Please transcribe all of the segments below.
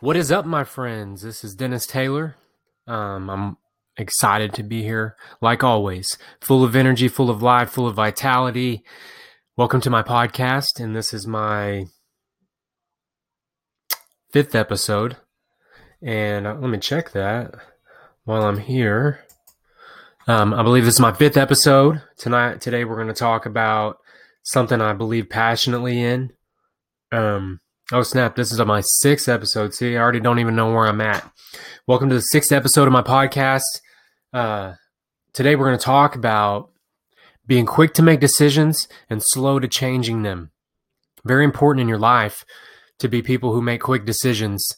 What is up, my friends? This is Dennis Taylor. Um, I'm excited to be here, like always, full of energy, full of life, full of vitality. Welcome to my podcast, and this is my fifth episode. And uh, let me check that while I'm here. Um, I believe this is my fifth episode tonight. Today, we're going to talk about something I believe passionately in. Um, Oh snap! This is my sixth episode. See, I already don't even know where I'm at. Welcome to the sixth episode of my podcast. Uh, today we're going to talk about being quick to make decisions and slow to changing them. Very important in your life to be people who make quick decisions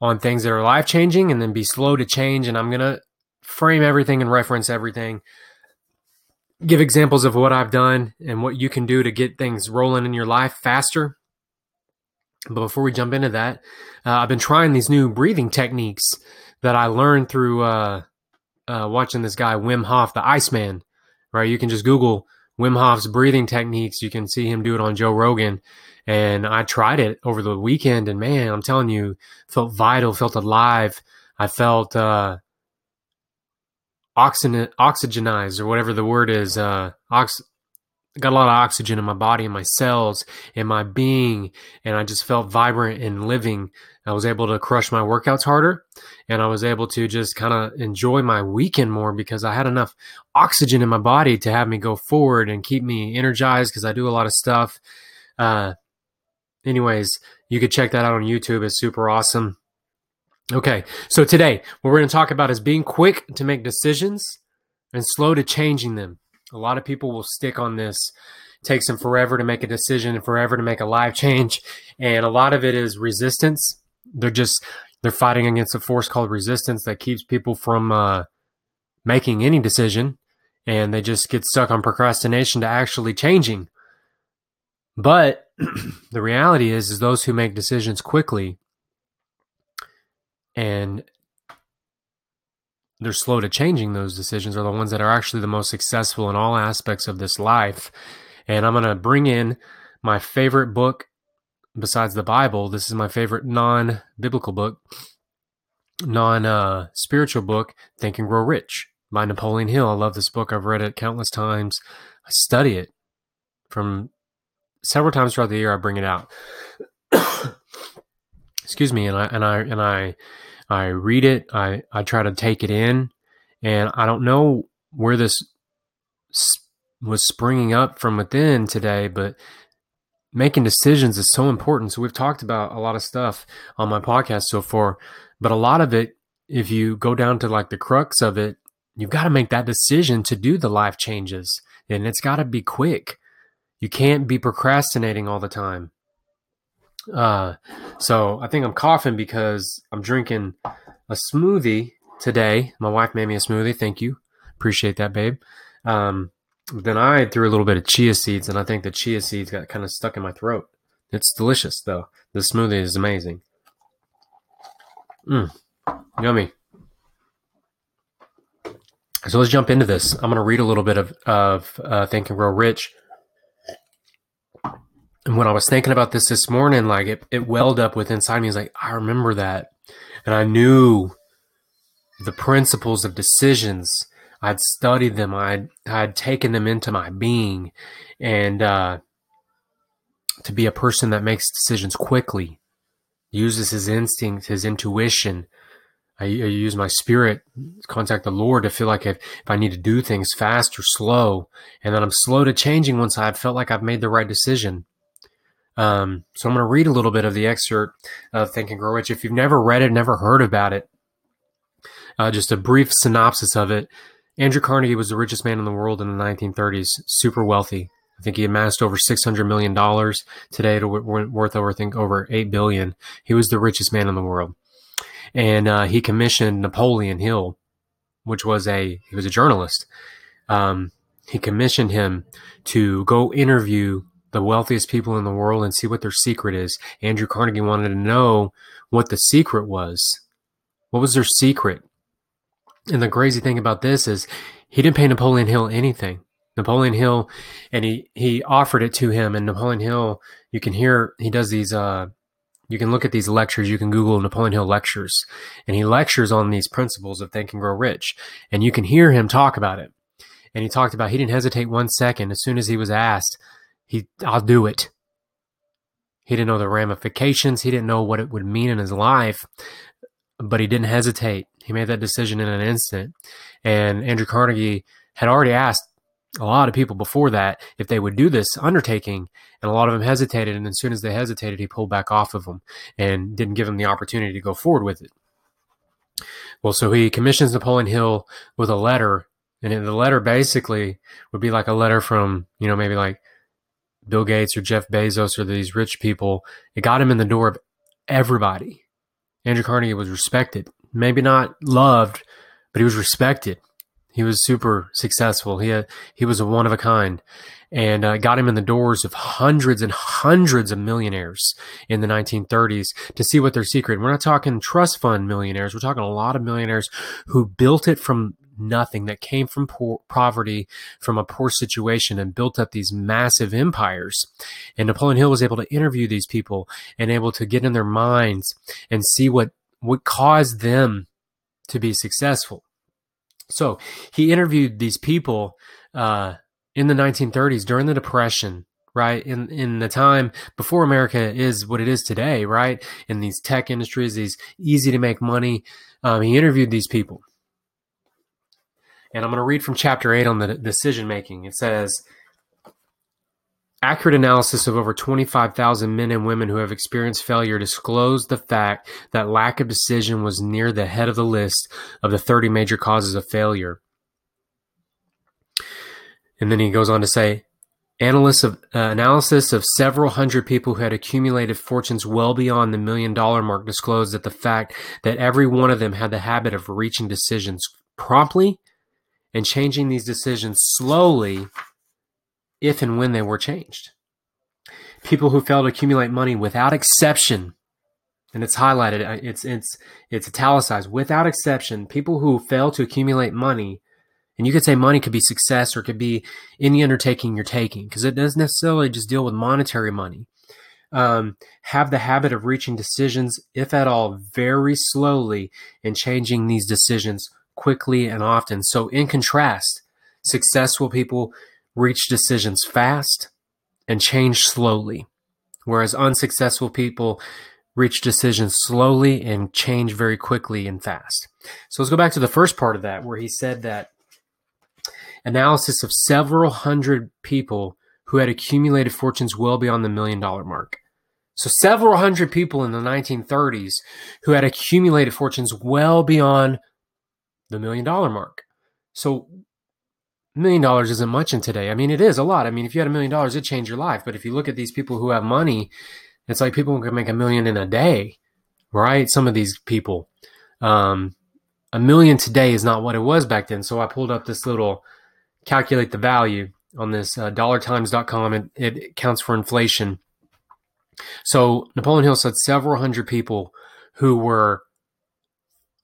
on things that are life changing, and then be slow to change. And I'm going to frame everything and reference everything. Give examples of what I've done and what you can do to get things rolling in your life faster but before we jump into that, uh, I've been trying these new breathing techniques that I learned through uh, uh, watching this guy Wim Hof, the Iceman. Right, you can just Google Wim Hof's breathing techniques. You can see him do it on Joe Rogan, and I tried it over the weekend. And man, I'm telling you, felt vital, felt alive. I felt uh, oxygen, oxygenized, or whatever the word is. Uh, got a lot of oxygen in my body, and my cells, and my being, and I just felt vibrant and living. I was able to crush my workouts harder, and I was able to just kind of enjoy my weekend more because I had enough oxygen in my body to have me go forward and keep me energized because I do a lot of stuff. Uh, anyways, you could check that out on YouTube. It's super awesome. Okay, so today what we're going to talk about is being quick to make decisions and slow to changing them. A lot of people will stick on this. It takes them forever to make a decision and forever to make a life change. And a lot of it is resistance. They're just they're fighting against a force called resistance that keeps people from uh, making any decision, and they just get stuck on procrastination to actually changing. But the reality is, is those who make decisions quickly and they're slow to changing those decisions are the ones that are actually the most successful in all aspects of this life. And I'm going to bring in my favorite book besides the Bible. This is my favorite non biblical book, non uh, spiritual book, Think and Grow Rich by Napoleon Hill. I love this book. I've read it countless times. I study it from several times throughout the year. I bring it out. Excuse me, and I and I and I I read it, I, I try to take it in, and I don't know where this was springing up from within today, but making decisions is so important. So we've talked about a lot of stuff on my podcast so far, but a lot of it, if you go down to like the crux of it, you've got to make that decision to do the life changes, and it's got to be quick. You can't be procrastinating all the time. Uh, so I think I'm coughing because I'm drinking a smoothie today. My wife made me a smoothie. Thank you. Appreciate that, babe. Um, then I threw a little bit of chia seeds, and I think the chia seeds got kind of stuck in my throat. It's delicious, though. The smoothie is amazing. Mmm, yummy. So let's jump into this. I'm going to read a little bit of, of uh, Think and Grow Rich and when I was thinking about this this morning, like it, it welled up within inside me. It's like, I remember that. And I knew the principles of decisions. I'd studied them. I'd, I'd taken them into my being. And uh, to be a person that makes decisions quickly, uses his instinct, his intuition. I, I use my spirit, contact the Lord to feel like if, if I need to do things fast or slow. And then I'm slow to changing once I've felt like I've made the right decision. Um, so I'm going to read a little bit of the excerpt of Think and Grow Rich. If you've never read it, never heard about it, uh, just a brief synopsis of it. Andrew Carnegie was the richest man in the world in the 1930s, super wealthy. I think he amassed over $600 million. Today, it's worth over, I think, over 8 billion. He was the richest man in the world. And uh, he commissioned Napoleon Hill, which was a, he was a journalist. Um, he commissioned him to go interview the wealthiest people in the world and see what their secret is. Andrew Carnegie wanted to know what the secret was. What was their secret? And the crazy thing about this is he didn't pay Napoleon Hill anything. Napoleon Hill, and he he offered it to him, and Napoleon Hill, you can hear he does these uh You can look at these lectures. You can Google Napoleon Hill lectures, and he lectures on these principles of Think and Grow Rich. And you can hear him talk about it. And he talked about he didn't hesitate one second. As soon as he was asked, he, I'll do it. He didn't know the ramifications. He didn't know what it would mean in his life, but he didn't hesitate. He made that decision in an instant. And Andrew Carnegie had already asked a lot of people before that if they would do this undertaking, and a lot of them hesitated. And as soon as they hesitated, he pulled back off of them and didn't give them the opportunity to go forward with it. Well, so he commissions Napoleon Hill with a letter, and the letter basically would be like a letter from, you know, maybe like Bill Gates or Jeff Bezos or these rich people. It got him in the door of everybody. Andrew Carnegie was respected, maybe not loved, but he was respected. He was super successful. He had, he was a one of a kind, and uh, got him in the doors of hundreds and hundreds of millionaires in the 1930s to see what their secret. We're not talking trust fund millionaires. We're talking a lot of millionaires who built it from nothing, that came from poor, poverty, from a poor situation, and built up these massive empires. And Napoleon Hill was able to interview these people and able to get in their minds and see what what caused them to be successful. So he interviewed these people uh, in the 1930s during the Depression, right? In in the time before America is what it is today, right? In these tech industries, these easy to make money. Um, he interviewed these people, and I'm going to read from chapter eight on the decision making. It says. Accurate analysis of over 25,000 men and women who have experienced failure disclosed the fact that lack of decision was near the head of the list of the 30 major causes of failure. And then he goes on to say, Analysts of, uh, analysis of several hundred people who had accumulated fortunes well beyond the million dollar mark disclosed that the fact that every one of them had the habit of reaching decisions promptly and changing these decisions slowly if and when they were changed. People who fail to accumulate money without exception, and it's highlighted, uh, it's it's it's italicized, without exception, people who fail to accumulate money, and you could say money could be success or it could be any undertaking you're taking, because it doesn't necessarily just deal with monetary money. Um, have the habit of reaching decisions, if at all, very slowly and changing these decisions quickly and often. So, in contrast, successful people reach decisions fast and change slowly, whereas unsuccessful people reach decisions slowly and change very quickly and fast. So let's go back to the first part of that, where he said that analysis of several hundred people who had accumulated fortunes well beyond the million dollar mark. So several hundred people in the 1930s who had accumulated fortunes well beyond the million dollar mark. So million dollars isn't much in today. I mean, it is a lot. I mean, if you had a million dollars, it'd change your life. But if you look at these people who have money, it's like people can make a million in a day, right? Some of these people. Um, a million today is not what it was back then. So I pulled up this little calculate the value on this uh, dollartimes.com. It, it counts for inflation. So Napoleon Hill said several hundred people who were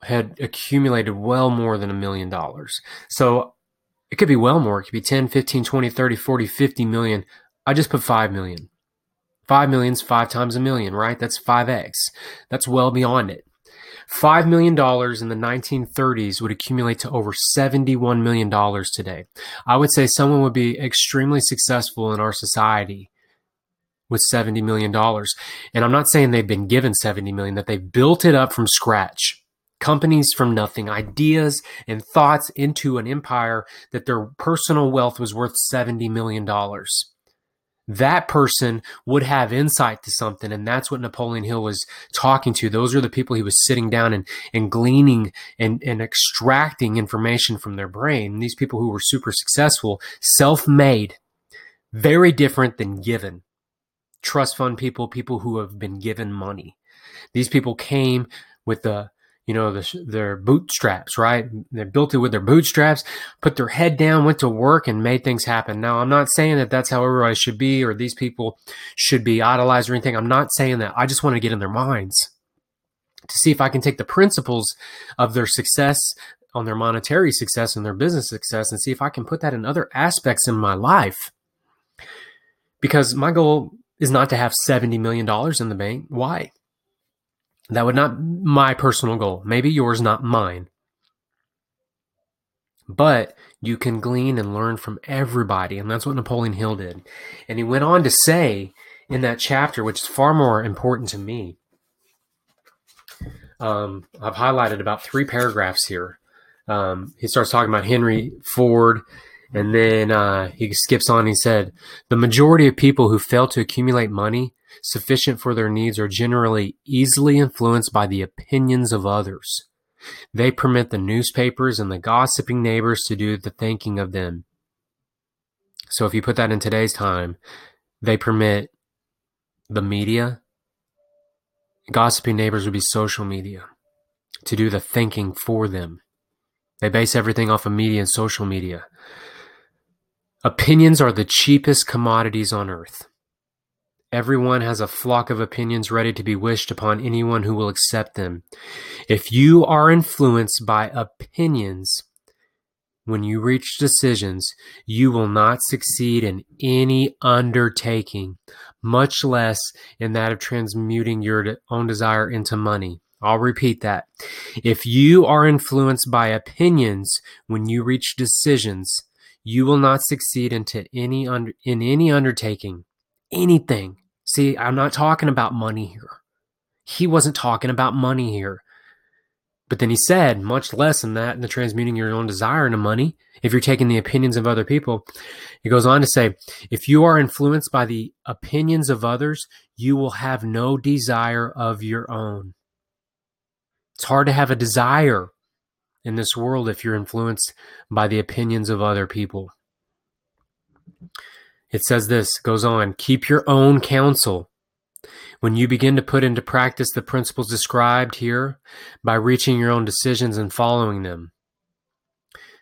had accumulated well more than a million dollars. So it could be well more. It could be 10, 15, 20, 30, 40, 50 million. I just put 5 million. 5 million's 5 times a million, right? That's 5x. That's well beyond it. $5 million in the 1930s would accumulate to over $71 million today. I would say someone would be extremely successful in our society with $70 million. And I'm not saying they've been given 70 million, that they built it up from scratch companies from nothing, ideas and thoughts into an empire that their personal wealth was worth $70 million. That person would have insight to something, and that's what Napoleon Hill was talking to. Those are the people he was sitting down and, and gleaning and, and extracting information from their brain. these people who were super successful, self made, very different than given. Trust fund people, people who have been given money. These people came with the you know, the, their bootstraps, right? They built it with their bootstraps, put their head down, went to work, and made things happen. Now, I'm not saying that that's how everybody should be or these people should be idolized or anything. I'm not saying that. I just want to get in their minds to see if I can take the principles of their success on their monetary success and their business success and see if I can put that in other aspects in my life. Because my goal is not to have $70 million in the bank. Why? That would not my personal goal. Maybe yours, not mine. But you can glean and learn from everybody. And that's what Napoleon Hill did. And he went on to say in that chapter, which is far more important to me. Um, I've highlighted about three paragraphs here. Um, he starts talking about Henry Ford, and then uh, he skips on. He said, The majority of people who fail to accumulate money sufficient for their needs are generally easily influenced by the opinions of others. They permit the newspapers and the gossiping neighbors to do the thinking of them. So if you put that in today's time, they permit the media, gossiping neighbors would be social media, to do the thinking for them. They base everything off of media and social media. Opinions are the cheapest commodities on earth. Everyone has a flock of opinions ready to be wished upon anyone who will accept them. If you are influenced by opinions when you reach decisions, you will not succeed in any undertaking, much less in that of transmuting your own desire into money. I'll repeat that. If you are influenced by opinions when you reach decisions, you will not succeed into any under, in any undertaking, anything See, I'm not talking about money here. He wasn't talking about money here. But then he said, much less than that, in the transmuting your own desire into money, if you're taking the opinions of other people. He goes on to say, if you are influenced by the opinions of others, you will have no desire of your own. It's hard to have a desire in this world if you're influenced by the opinions of other people. It says this, goes on, keep your own counsel. When you begin to put into practice the principles described here by reaching your own decisions and following them.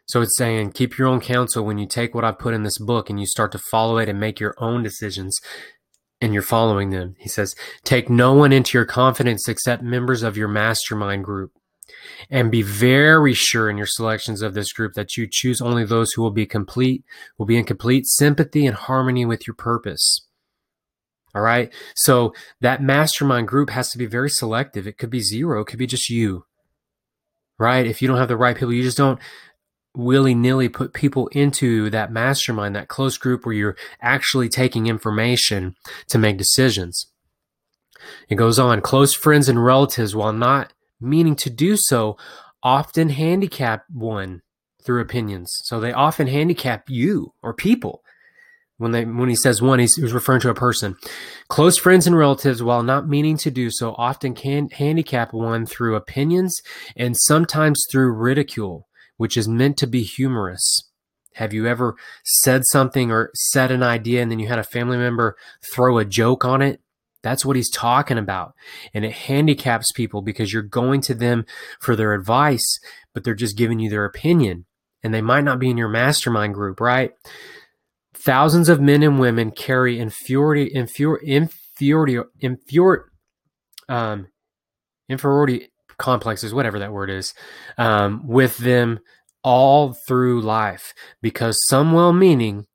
So it's saying keep your own counsel when you take what I've put in this book and you start to follow it and make your own decisions and you're following them. He says, take no one into your confidence except members of your mastermind group and be very sure in your selections of this group that you choose only those who will be complete, will be in complete sympathy and harmony with your purpose. All right. So that mastermind group has to be very selective. It could be zero, it could be just you. Right. If you don't have the right people, you just don't willy nilly put people into that mastermind, that close group where you're actually taking information to make decisions. It goes on close friends and relatives, while not meaning to do so, often handicap one through opinions. So they often handicap you or people. When they when he says one, he's, he's referring to a person. Close friends and relatives, while not meaning to do so, often can handicap one through opinions and sometimes through ridicule, which is meant to be humorous. Have you ever said something or said an idea and then you had a family member throw a joke on it? That's what he's talking about. And it handicaps people because you're going to them for their advice, but they're just giving you their opinion. And they might not be in your mastermind group, right? Thousands of men and women carry inferiority, inferiority, um, inferiority complexes, whatever that word is, um, with them all through life because some well meaning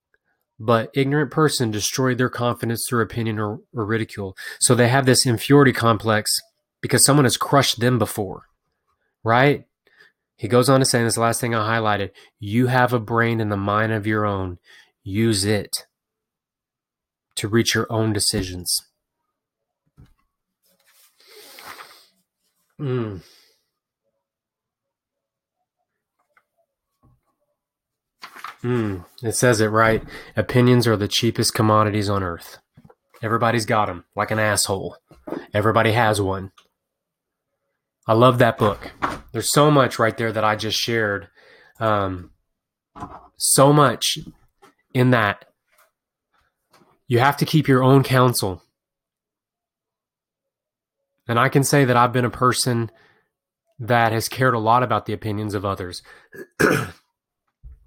but ignorant person destroyed their confidence through opinion or, or, ridicule. So they have this inferiority complex because someone has crushed them before, right? He goes on to say, and this last thing I highlighted you have a brain and the mind of your own. Use it to reach your own decisions. Mm. Mm, it says it right. Opinions are the cheapest commodities on earth. Everybody's got them, like an asshole. Everybody has one. I love that book. There's so much right there that I just shared. Um, so much in that. You have to keep your own counsel. And I can say that I've been a person that has cared a lot about the opinions of others.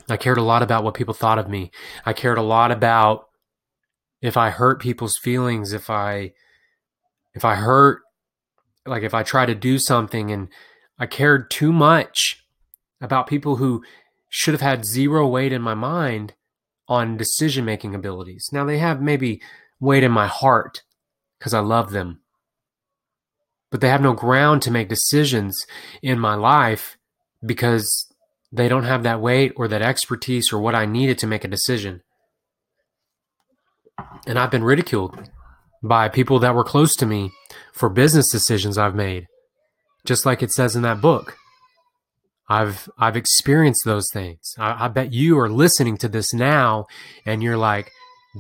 I cared a lot about what people thought of me. I cared a lot about if I hurt people's feelings, if I if I hurt like if I try to do something and I cared too much about people who should have had zero weight in my mind on decision making abilities. Now they have maybe weight in my heart because I love them. but they have no ground to make decisions in my life because they don't have that weight or that expertise or what I needed to make a decision. And I've been ridiculed by people that were close to me for business decisions I've made, just like it says in that book. I've I've experienced those things. I, I bet you are listening to this now, and you're like,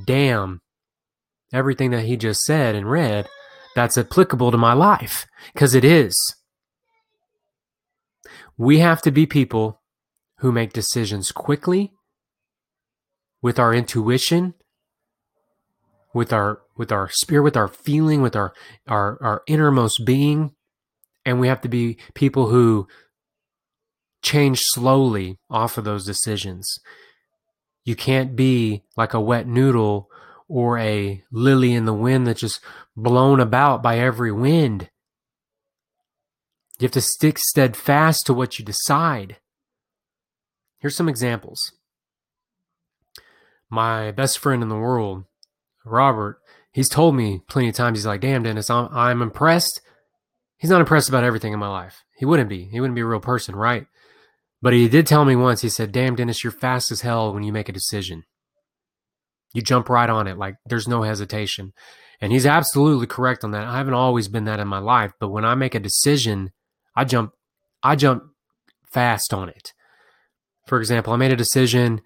"Damn, everything that he just said and read, that's applicable to my life," because it is. We have to be people who make decisions quickly with our intuition with our with our spirit with our feeling with our our our innermost being. And we have to be people who change slowly off of those decisions. You can't be like a wet noodle or a lily in the wind that's just blown about by every wind. You have to stick steadfast to what you decide here's some examples my best friend in the world Robert, he's told me plenty of times, he's like, damn, Dennis, I'm, I'm impressed. He's not impressed about everything in my life. He wouldn't be. He wouldn't be a real person, right? But he did tell me once, he said, damn, Dennis, you're fast as hell when you make a decision. You jump right on it, like there's no hesitation. And he's absolutely correct on that. I haven't always been that in my life, but when I make a decision, I jump, I jump fast on it. For example, I made a decision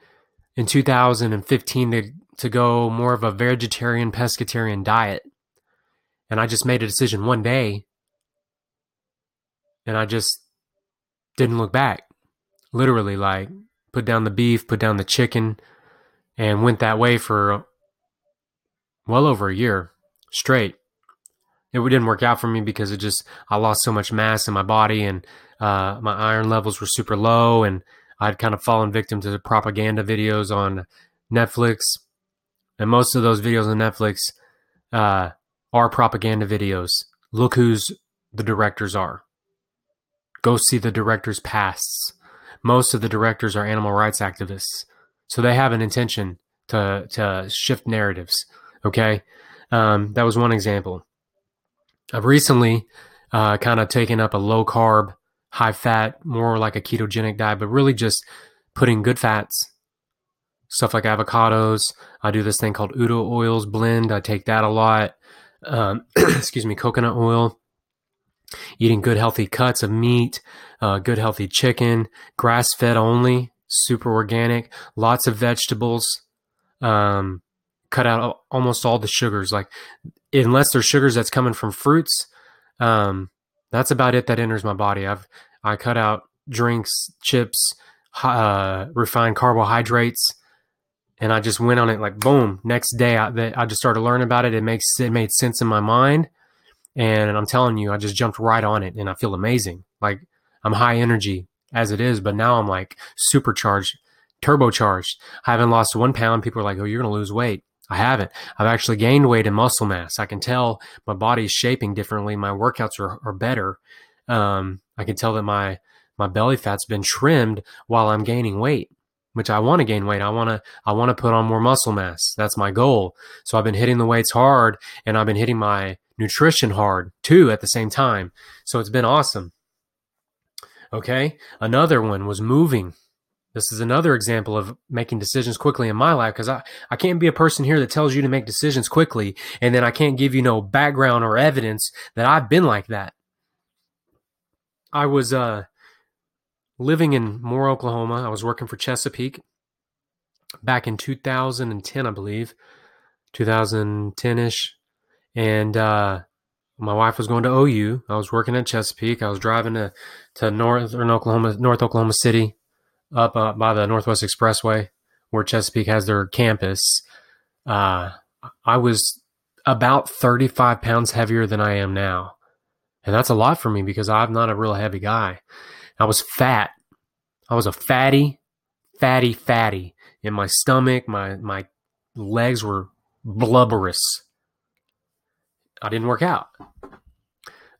in 2015 to to go more of a vegetarian pescatarian diet. And I just made a decision one day and I just didn't look back. Literally, like, put down the beef, put down the chicken, and went that way for well over a year straight. It didn't work out for me because it just, I lost so much mass in my body and uh, my iron levels were super low. And I'd kind of fallen victim to the propaganda videos on Netflix and most of those videos on Netflix uh, are propaganda videos. Look who's the directors are. Go see the directors' pasts. Most of the directors are animal rights activists, so they have an intention to to shift narratives. Okay, um, that was one example. I've recently uh, kind of taken up a low carb, high fat, more like a ketogenic diet, but really just putting good fats stuff like avocados. I do this thing called Udo oils blend. I take that a lot. Um, excuse me, coconut oil. Eating good healthy cuts of meat, uh, good healthy chicken, grass fed only, super organic, lots of vegetables. Um, cut out almost all the sugars. Like unless there's sugars that's coming from fruits, um, that's about it that enters my body. I've I cut out drinks, chips, uh, refined carbohydrates and I just went on it like boom. Next day, I, I just started learning about it. It makes it made sense in my mind, and I'm telling you, I just jumped right on it, and I feel amazing. Like I'm high energy as it is, but now I'm like supercharged, turbocharged. I haven't lost one pound. People are like, "Oh, you're gonna lose weight." I haven't. I've actually gained weight and muscle mass. I can tell my body is shaping differently. My workouts are, are better. Um, I can tell that my my belly fat's been trimmed while I'm gaining weight which I want to gain weight. I want to I want to put on more muscle mass. That's my goal. So I've been hitting the weights hard and I've been hitting my nutrition hard too at the same time. So it's been awesome. Okay? Another one was moving. This is another example of making decisions quickly in my life because I, I can't be a person here that tells you to make decisions quickly and then I can't give you no background or evidence that I've been like that. I was uh living in Moore, Oklahoma. I was working for Chesapeake back in 2010, I believe, 2010 ish. And uh, my wife was going to OU. I was working at Chesapeake. I was driving to, to northern Oklahoma, North Oklahoma City, up uh, by the Northwest Expressway, where Chesapeake has their campus. Uh, I was about 35 pounds heavier than I am now. And that's a lot for me because I'm not a real heavy guy. I was fat. I was a fatty, fatty, fatty. In my stomach, my my legs were blubberous. I didn't work out.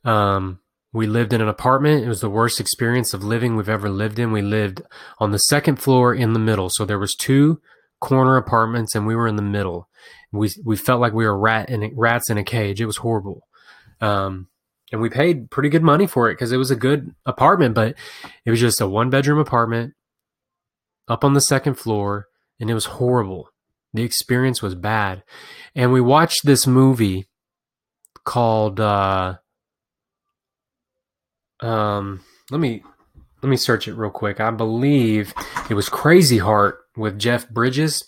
Um, we lived in an apartment. It was the worst experience of living we've ever lived in. We lived on the second floor in the middle. So there was two corner apartments and we were in the middle. We we felt like we were rat in rats in a cage. It was horrible. Um, and we paid pretty good money for it because it was a good apartment, but it was just a one bedroom apartment up on the second floor, and it was horrible. The experience was bad. And we watched this movie called uh um let me let me search it real quick. I believe it was Crazy Heart with Jeff Bridges.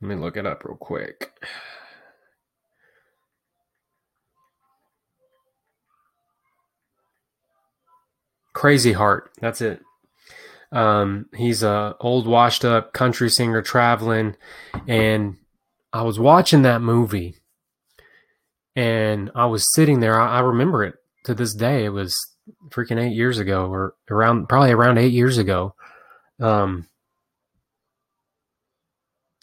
Let me look it up real quick. Crazy Heart. That's it. Um, he's a old, washed up country singer traveling, and I was watching that movie, and I was sitting there. I, I remember it to this day. It was freaking eight years ago, or around probably around eight years ago. Um,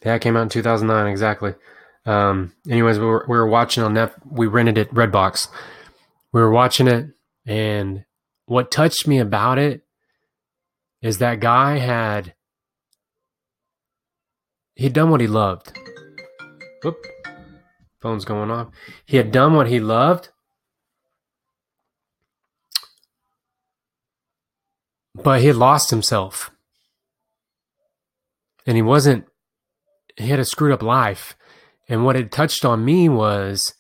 yeah, it came out in 2009 exactly. Um, anyways, we were, we were watching on that. We rented it Redbox. We were watching it, and what touched me about it is that guy had he'd done what he loved. Whoop. Phone's going off. He had done what he loved. But he had lost himself. And he wasn't he had a screwed up life. And what it touched on me was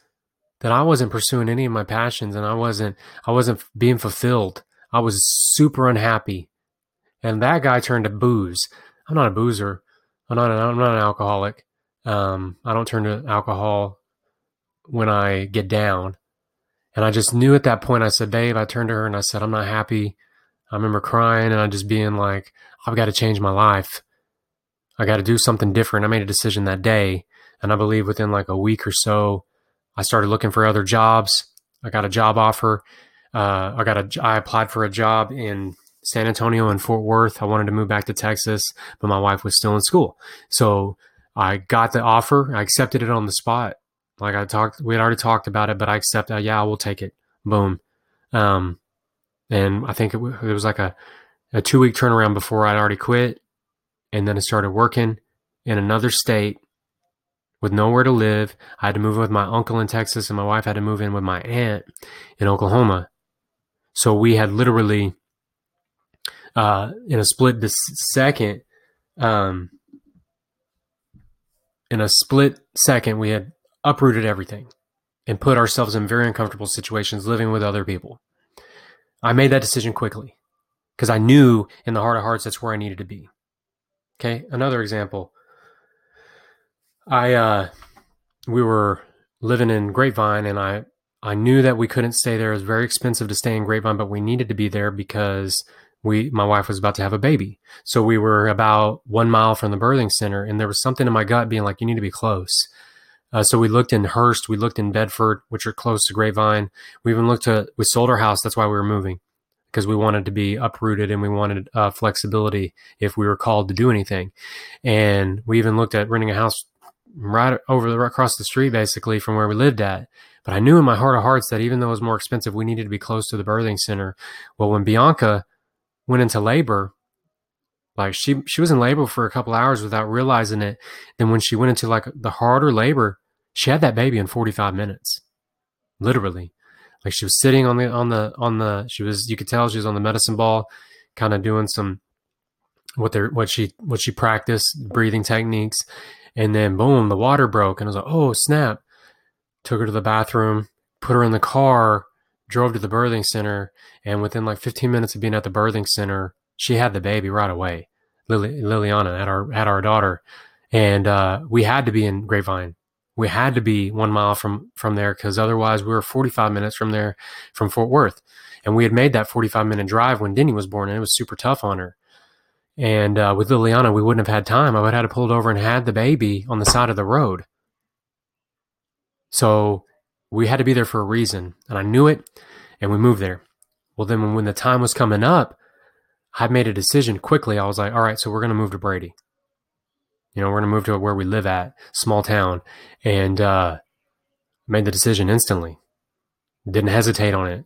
that I wasn't pursuing any of my passions and I wasn't I wasn't being fulfilled. I was super unhappy. And that guy turned to booze. I'm not a boozer. I'm not an, I'm not an alcoholic. Um, I don't turn to alcohol when I get down. And I just knew at that point, I said, babe, I turned to her and I said, I'm not happy. I remember crying and I just being like, I've got to change my life. I got to do something different. I made a decision that day. And I believe within like a week or so, I started looking for other jobs. I got a job offer. Uh, I got a, I applied for a job in San Antonio and Fort Worth. I wanted to move back to Texas, but my wife was still in school. So I got the offer. I accepted it on the spot. Like I talked, we had already talked about it, but I accepted. Yeah, I will take it. Boom. Um, and I think it, it was like a, a two week turnaround before I'd already quit. And then I started working in another state with nowhere to live. I had to move with my uncle in Texas, and my wife had to move in with my aunt in Oklahoma. So we had literally, uh, in a split second, um, in a split second, we had uprooted everything and put ourselves in very uncomfortable situations living with other people. I made that decision quickly because I knew in the heart of hearts that's where I needed to be. Okay, another example. I uh we were living in Grapevine and I I knew that we couldn't stay there. It was very expensive to stay in Grapevine, but we needed to be there because we my wife was about to have a baby. So we were about one mile from the birthing center, and there was something in my gut being like, "You need to be close." Uh, so we looked in Hurst, we looked in Bedford, which are close to Grapevine. We even looked at we sold our house. That's why we were moving because we wanted to be uprooted and we wanted uh, flexibility if we were called to do anything. And we even looked at renting a house right over the, across the street, basically from where we lived at. But I knew in my heart of hearts that even though it was more expensive, we needed to be close to the birthing center. Well, when Bianca went into labor, like she she was in labor for a couple hours without realizing it. Then when she went into like the harder labor, she had that baby in 45 minutes. Literally. Like she was sitting on the on the on the she was you could tell she was on the medicine ball, kind of doing some what they what she what she practiced breathing techniques, and then boom the water broke and I was like oh snap, took her to the bathroom, put her in the car, drove to the birthing center, and within like 15 minutes of being at the birthing center, she had the baby right away. Lily, Liliana had our had our daughter, and uh, we had to be in Grapevine we had to be one mile from from there because otherwise we were 45 minutes from there from Fort Worth, and we had made that 45 minute drive when Denny was born, and it was super tough on her. And uh, with Liliana, we wouldn't have had time. I would have had to pull over and had the baby on the side of the road. So we had to be there for a reason, and I knew it, and we moved there. Well, then when the time was coming up, I made a decision quickly. I was like, all right, so we're going to move to Brady. You know, we're going to move to where we live at, small town, and uh, made the decision instantly. Didn't hesitate on it.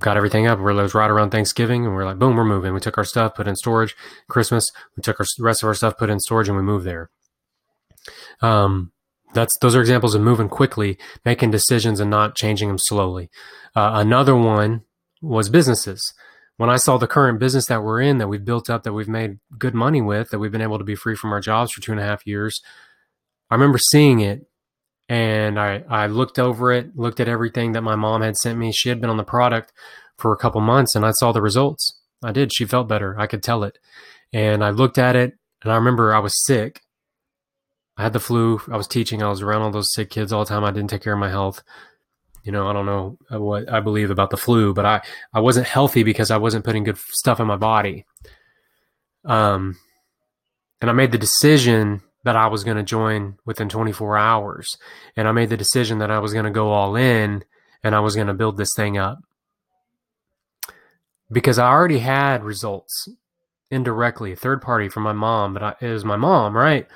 Got everything up. we're was right around Thanksgiving, and we are like, boom, we're moving. We took our stuff, put in storage. Christmas, we took our rest of our stuff, put in storage, and we moved there. Um, That's those are examples of moving quickly, making decisions, and not changing them slowly. Uh, another one was businesses. When I saw the current business that we're in, that we've built up, that we've made good money with, that we've been able to be free from our jobs for two and a half years, I remember seeing it and I, I looked over it, looked at everything that my mom had sent me. She had been on the product for a couple months and I saw the results. I did. She felt better. I could tell it. And I looked at it and I remember I was sick. I had the flu. I was teaching. I was around all those sick kids all the time. I didn't take care of my health. You know, I don't know what I believe about the flu, but I, I wasn't healthy because I wasn't putting good stuff in my body. Um, and I made the decision that I was going to join within 24 hours. And I made the decision that I was going to go all in and I was going to build this thing up. Because I already had results indirectly, third party from my mom, but I, it was my mom, right?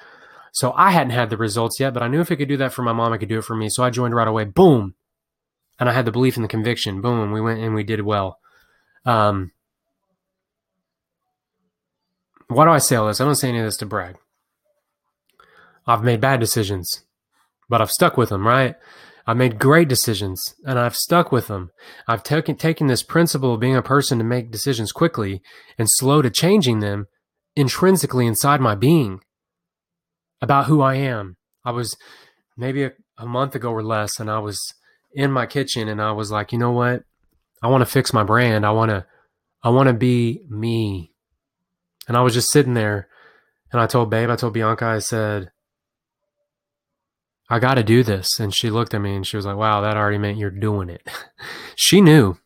So I hadn't had the results yet, but I knew if I could do that for my mom, I could do it for me. So I joined right away. Boom. And I had the belief and the conviction. Boom. We went and we did well. Um, why do I say all this? I don't say any of this to brag. I've made bad decisions, but I've stuck with them, right? I've made great decisions and I've stuck with them. I've taken taken this principle of being a person to make decisions quickly and slow to changing them intrinsically inside my being about who I am. I was maybe a, a month ago or less and I was in my kitchen and I was like, you know what? I want to fix my brand. I want to I want to be me. And I was just sitting there and I told Babe, I told Bianca, I said, I got to do this. And she looked at me and she was like, wow, that already meant you're doing it. she knew,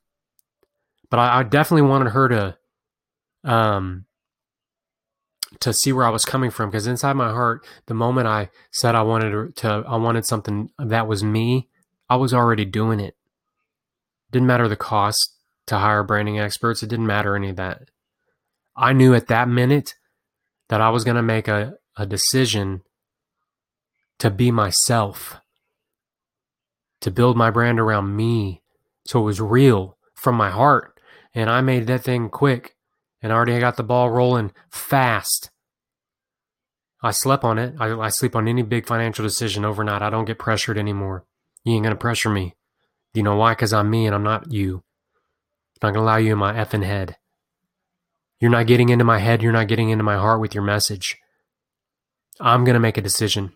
but I, I, definitely wanted her to, um, to see where I was coming from. Cause inside my heart, the moment I said I wanted to, I wanted something that was me, I was already doing it. Didn't matter the cost to hire branding experts. It didn't matter any of that. I knew at that minute that I was going to make a, a decision to be myself, to build my brand around me. So it was real from my heart. And I made that thing quick and already got the ball rolling fast. I slept on it. I, I sleep on any big financial decision overnight. I don't get pressured anymore. You ain't to pressure me. You know why? Because I'm me and I'm not you. I'm not to allow you in my effing head. You're not getting into my head. You're not getting into my heart with your message. I'm to make a decision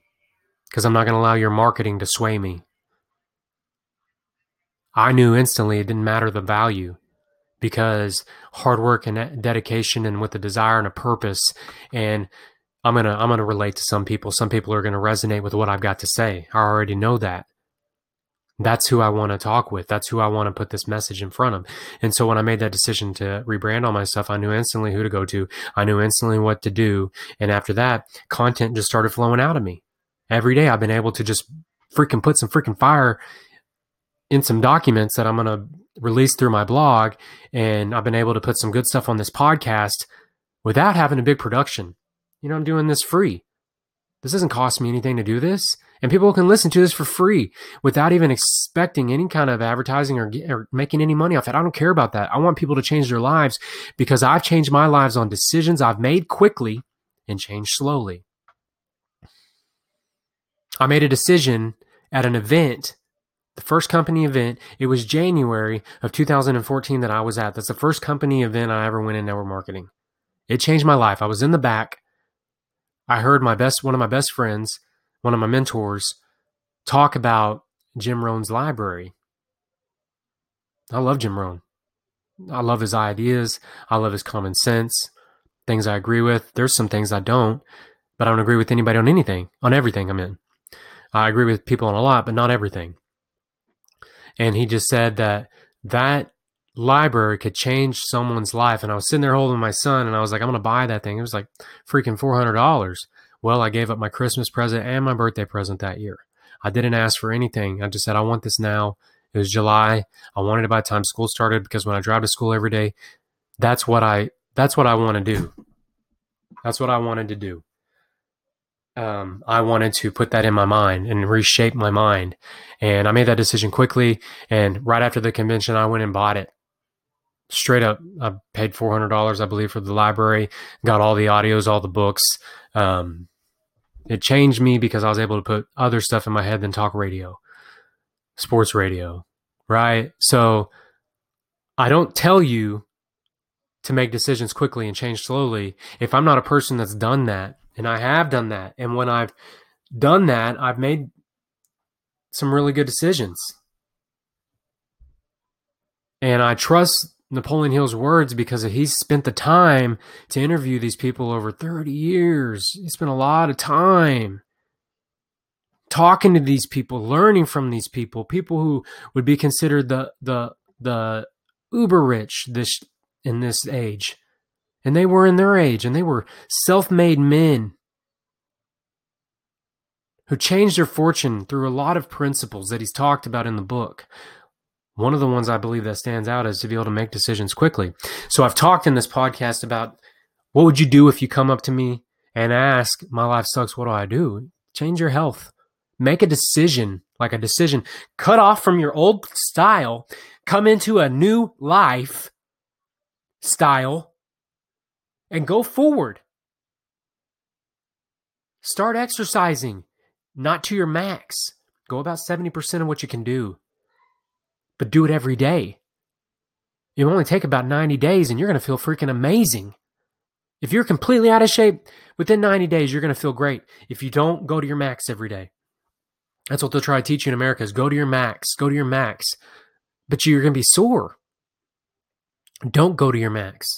because I'm not to allow your marketing to sway me. I knew instantly it didn't matter the value because hard work and dedication and with a desire and a purpose and I'm going to I'm going to relate to some people. Some people are going to resonate with what I've got to say. I already know that. That's who I want to talk with. That's who I want to put this message in front of. And so when I made that decision to rebrand all my stuff, I knew instantly who to go to. I knew instantly what to do. And after that, content just started flowing out of me every day I've been able to just freaking put some freaking fire in some documents that I'm going to release through my blog. And I've been able to put some good stuff on this podcast without having a big production. You know, I'm doing this free. This doesn't cost me anything to do this. And people can listen to this for free without even expecting any kind of advertising or, or making any money off it. I don't care about that. I want people to change their lives because I've changed my lives on decisions I've made quickly and changed slowly. I made a decision at an event, the first company event. It was January of 2014 that I was at. That's the first company event I ever went in network marketing. It changed my life. I was in the back. I heard my best, one of my best friends, one of my mentors, talk about Jim Rohn's library. I love Jim Rohn. I love his ideas. I love his common sense. Things I agree with. There's some things I don't, but I don't agree with anybody on anything, on everything I'm in. I agree with people on a lot, but not everything. And he just said that that library could change someone's life. And I was sitting there holding my son and I was like, I'm going to buy that thing. It was like freaking $400. Well, I gave up my Christmas present and my birthday present that year. I didn't ask for anything. I just said, I want this now. It was July. I wanted it by the time school started because when I drive to school every day, that's what I that's what I want to do. That's what I wanted to do um, I wanted to put that in my mind and reshape my mind. And I made that decision quickly. And right after the convention, I went and bought it. Straight up, I paid four hundred dollars, I believe, for the library. Got all the audios, all the books. Um, It changed me because I was able to put other stuff in my head than talk radio, sports radio, right? So I don't tell you to make decisions quickly and change slowly if I'm not a person that's done that. And I have done that. And when I've done that, I've made some really good decisions. And I trust Napoleon Hill's words because he's spent the time to interview these people over 30 years. He spent a lot of time talking to these people, learning from these people, people who would be considered the the the uber rich this in this age. And they were in their age and they were self-made men who changed their fortune through a lot of principles that he's talked about in the book. One of the ones I believe that stands out is to be able to make decisions quickly. So I've talked in this podcast about what would you do if you come up to me and ask, My life sucks, what do I do? Change your health. Make a decision, like a decision. Cut off from your old style, come into a new life style, and go forward. Start exercising not to your max. Go about 70% of what you can do, but do it every day. It will only take about 90 days and you're going to feel freaking amazing. If you're completely out of shape, within 90 days, you're going to feel great. If you don't, go to your max every day. That's what they'll try to teach you in America is go to your max, go to your max. But you're going to be sore. Don't go to your max.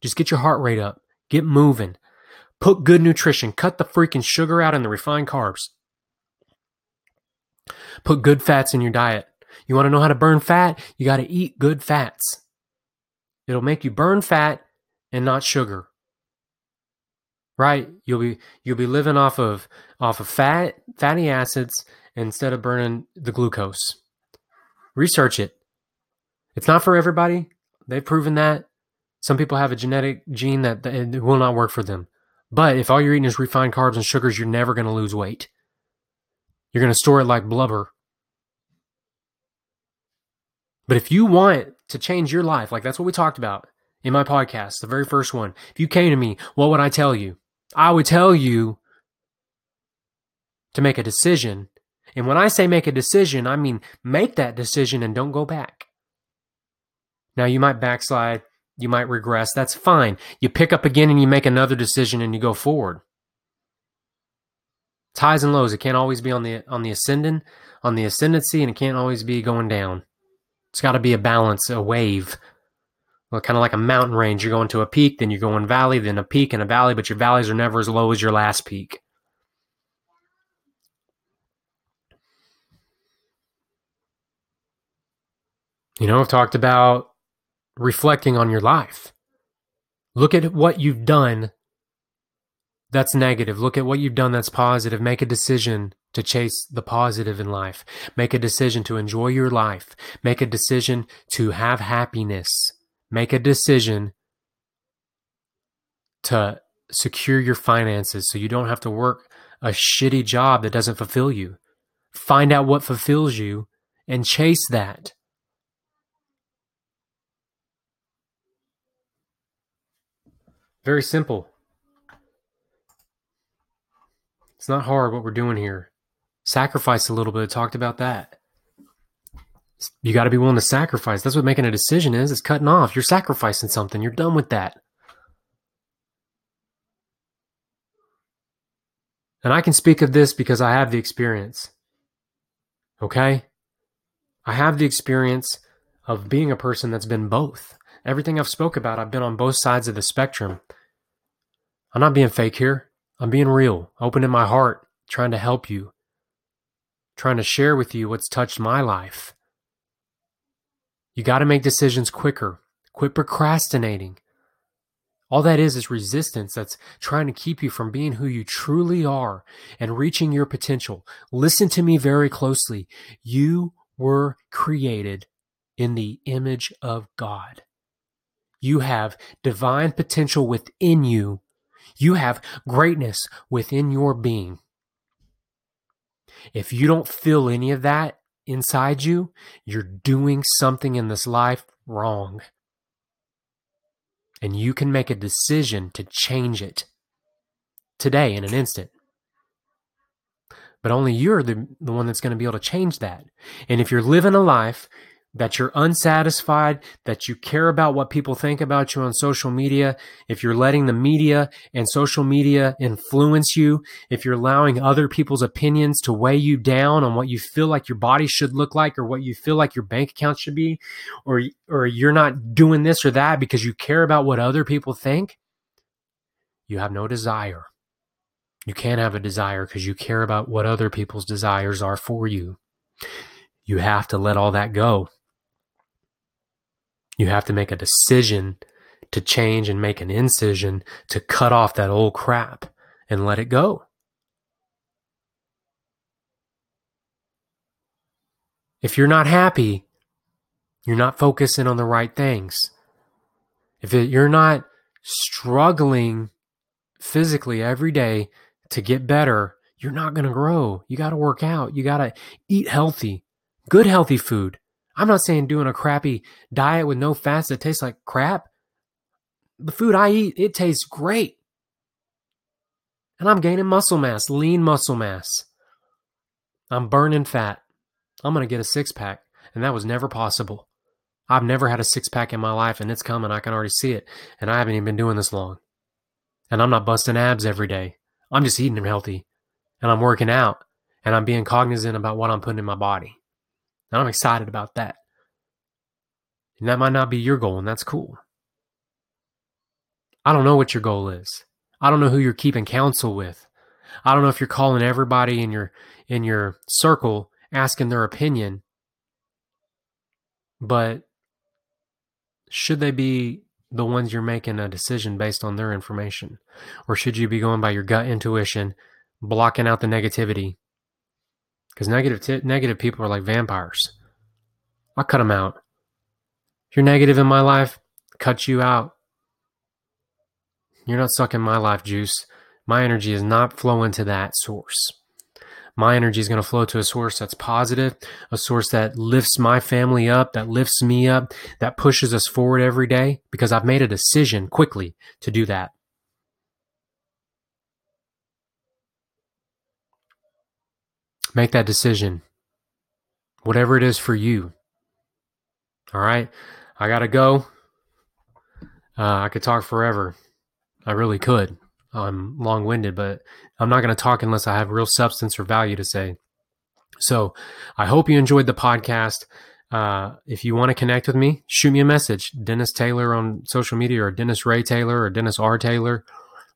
Just get your heart rate up. Get moving. Put good nutrition. Cut the freaking sugar out and the refined carbs. Put good fats in your diet. You want to know how to burn fat? You got to eat good fats. It'll make you burn fat and not sugar. Right? You'll be you'll be living off of off of fat, fatty acids instead of burning the glucose. Research it. It's not for everybody. They've proven that. Some people have a genetic gene that, that it will not work for them. But if all you're eating is refined carbs and sugars, you're never going to lose weight. You're going to store it like blubber. But if you want to change your life, like that's what we talked about in my podcast, the very first one, if you came to me, what would I tell you? I would tell you to make a decision. And when I say make a decision, I mean make that decision and don't go back. Now, you might backslide, you might regress. That's fine. You pick up again and you make another decision and you go forward. It's highs and lows. It can't always be on the on the ascending, on the ascendancy, and it can't always be going down. It's got to be a balance, a wave. Well, kind of like a mountain range. You're going to a peak, then you're going valley, then a peak and a valley, but your valleys are never as low as your last peak. You know, I've talked about reflecting on your life. Look at what you've done that's negative. Look at what you've done that's positive. Make a decision to chase the positive in life. Make a decision to enjoy your life. Make a decision to have happiness. Make a decision to secure your finances so you don't have to work a shitty job that doesn't fulfill you. Find out what fulfills you and chase that. Very simple. It's not hard what we're doing here. Sacrifice a little bit. Talked about that. You got to be willing to sacrifice. That's what making a decision is. It's cutting off. You're sacrificing something. You're done with that. And I can speak of this because I have the experience. Okay? I have the experience of being a person that's been both. Everything I've spoke about, I've been on both sides of the spectrum. I'm not being fake here. I'm being real, opening my heart, trying to help you, trying to share with you what's touched my life. You got to make decisions quicker. Quit procrastinating. All that is is resistance that's trying to keep you from being who you truly are and reaching your potential. Listen to me very closely. You were created in the image of God. You have divine potential within you you have greatness within your being. If you don't feel any of that inside you, you're doing something in this life wrong. And you can make a decision to change it today in an instant. But only you're the, the one that's going to be able to change that. And if you're living a life that you're unsatisfied, that you care about what people think about you on social media, if you're letting the media and social media influence you, if you're allowing other people's opinions to weigh you down on what you feel like your body should look like or what you feel like your bank account should be, or, or you're not doing this or that because you care about what other people think, you have no desire. You can't have a desire because you care about what other people's desires are for you. You have to let all that go you have to make a decision to change and make an incision to cut off that old crap and let it go. If you're not happy, you're not focusing on the right things. If it, you're not struggling physically every day to get better, you're not going to grow. You got to work out. You got to eat healthy, good, healthy food. I'm not saying doing a crappy diet with no fats that tastes like crap. The food I eat, it tastes great. And I'm gaining muscle mass, lean muscle mass. I'm burning fat. I'm going to get a six pack. And that was never possible. I've never had a six pack in my life and it's coming. I can already see it. And I haven't even been doing this long. And I'm not busting abs every day. I'm just eating them healthy. And I'm working out. And I'm being cognizant about what I'm putting in my body. And I'm excited about that. And that might not be your goal, and that's cool. I don't know what your goal is. I don't know who you're keeping counsel with. I don't know if you're calling everybody in your in your circle asking their opinion. But should they be the ones you're making a decision based on their information? Or should you be going by your gut intuition, blocking out the negativity because negative t- negative people are like vampires. I'll cut them out. If you're negative in my life, cut you out. You're not sucking my life juice. My energy is not flowing to that source. My energy is going to flow to a source that's positive, a source that lifts my family up, that lifts me up, that pushes us forward every day because I've made a decision quickly to do that. Make that decision. Whatever it is for you. All right. I got to go. Uh, I could talk forever. I really could. I'm long winded, but I'm not going to talk unless I have real substance or value to say. So I hope you enjoyed the podcast. Uh, if you want to connect with me, shoot me a message. Dennis Taylor on social media or Dennis Ray Taylor or Dennis R. Taylor.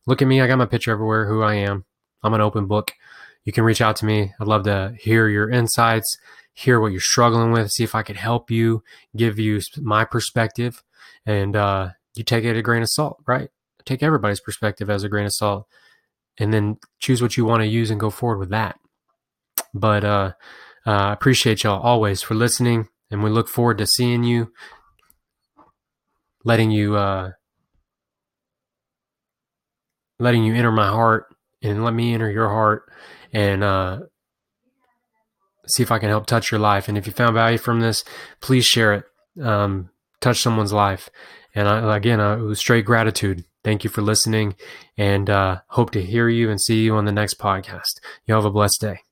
Look at me. I got my picture everywhere, who I am. I'm an open book you can reach out to me. I'd love to hear your insights, hear what you're struggling with, see if I could help you, give you my perspective, and uh, you take it a grain of salt, right? Take everybody's perspective as a grain of salt, and then choose what you want to use and go forward with that. But uh, uh, I appreciate y'all always for listening, and we look forward to seeing you, letting you, uh, letting you enter my heart, and let me enter your heart and uh, see if I can help touch your life. And if you found value from this, please share it. Um, touch someone's life. And I, again, uh, it was straight gratitude. Thank you for listening and uh, hope to hear you and see you on the next podcast. You have a blessed day.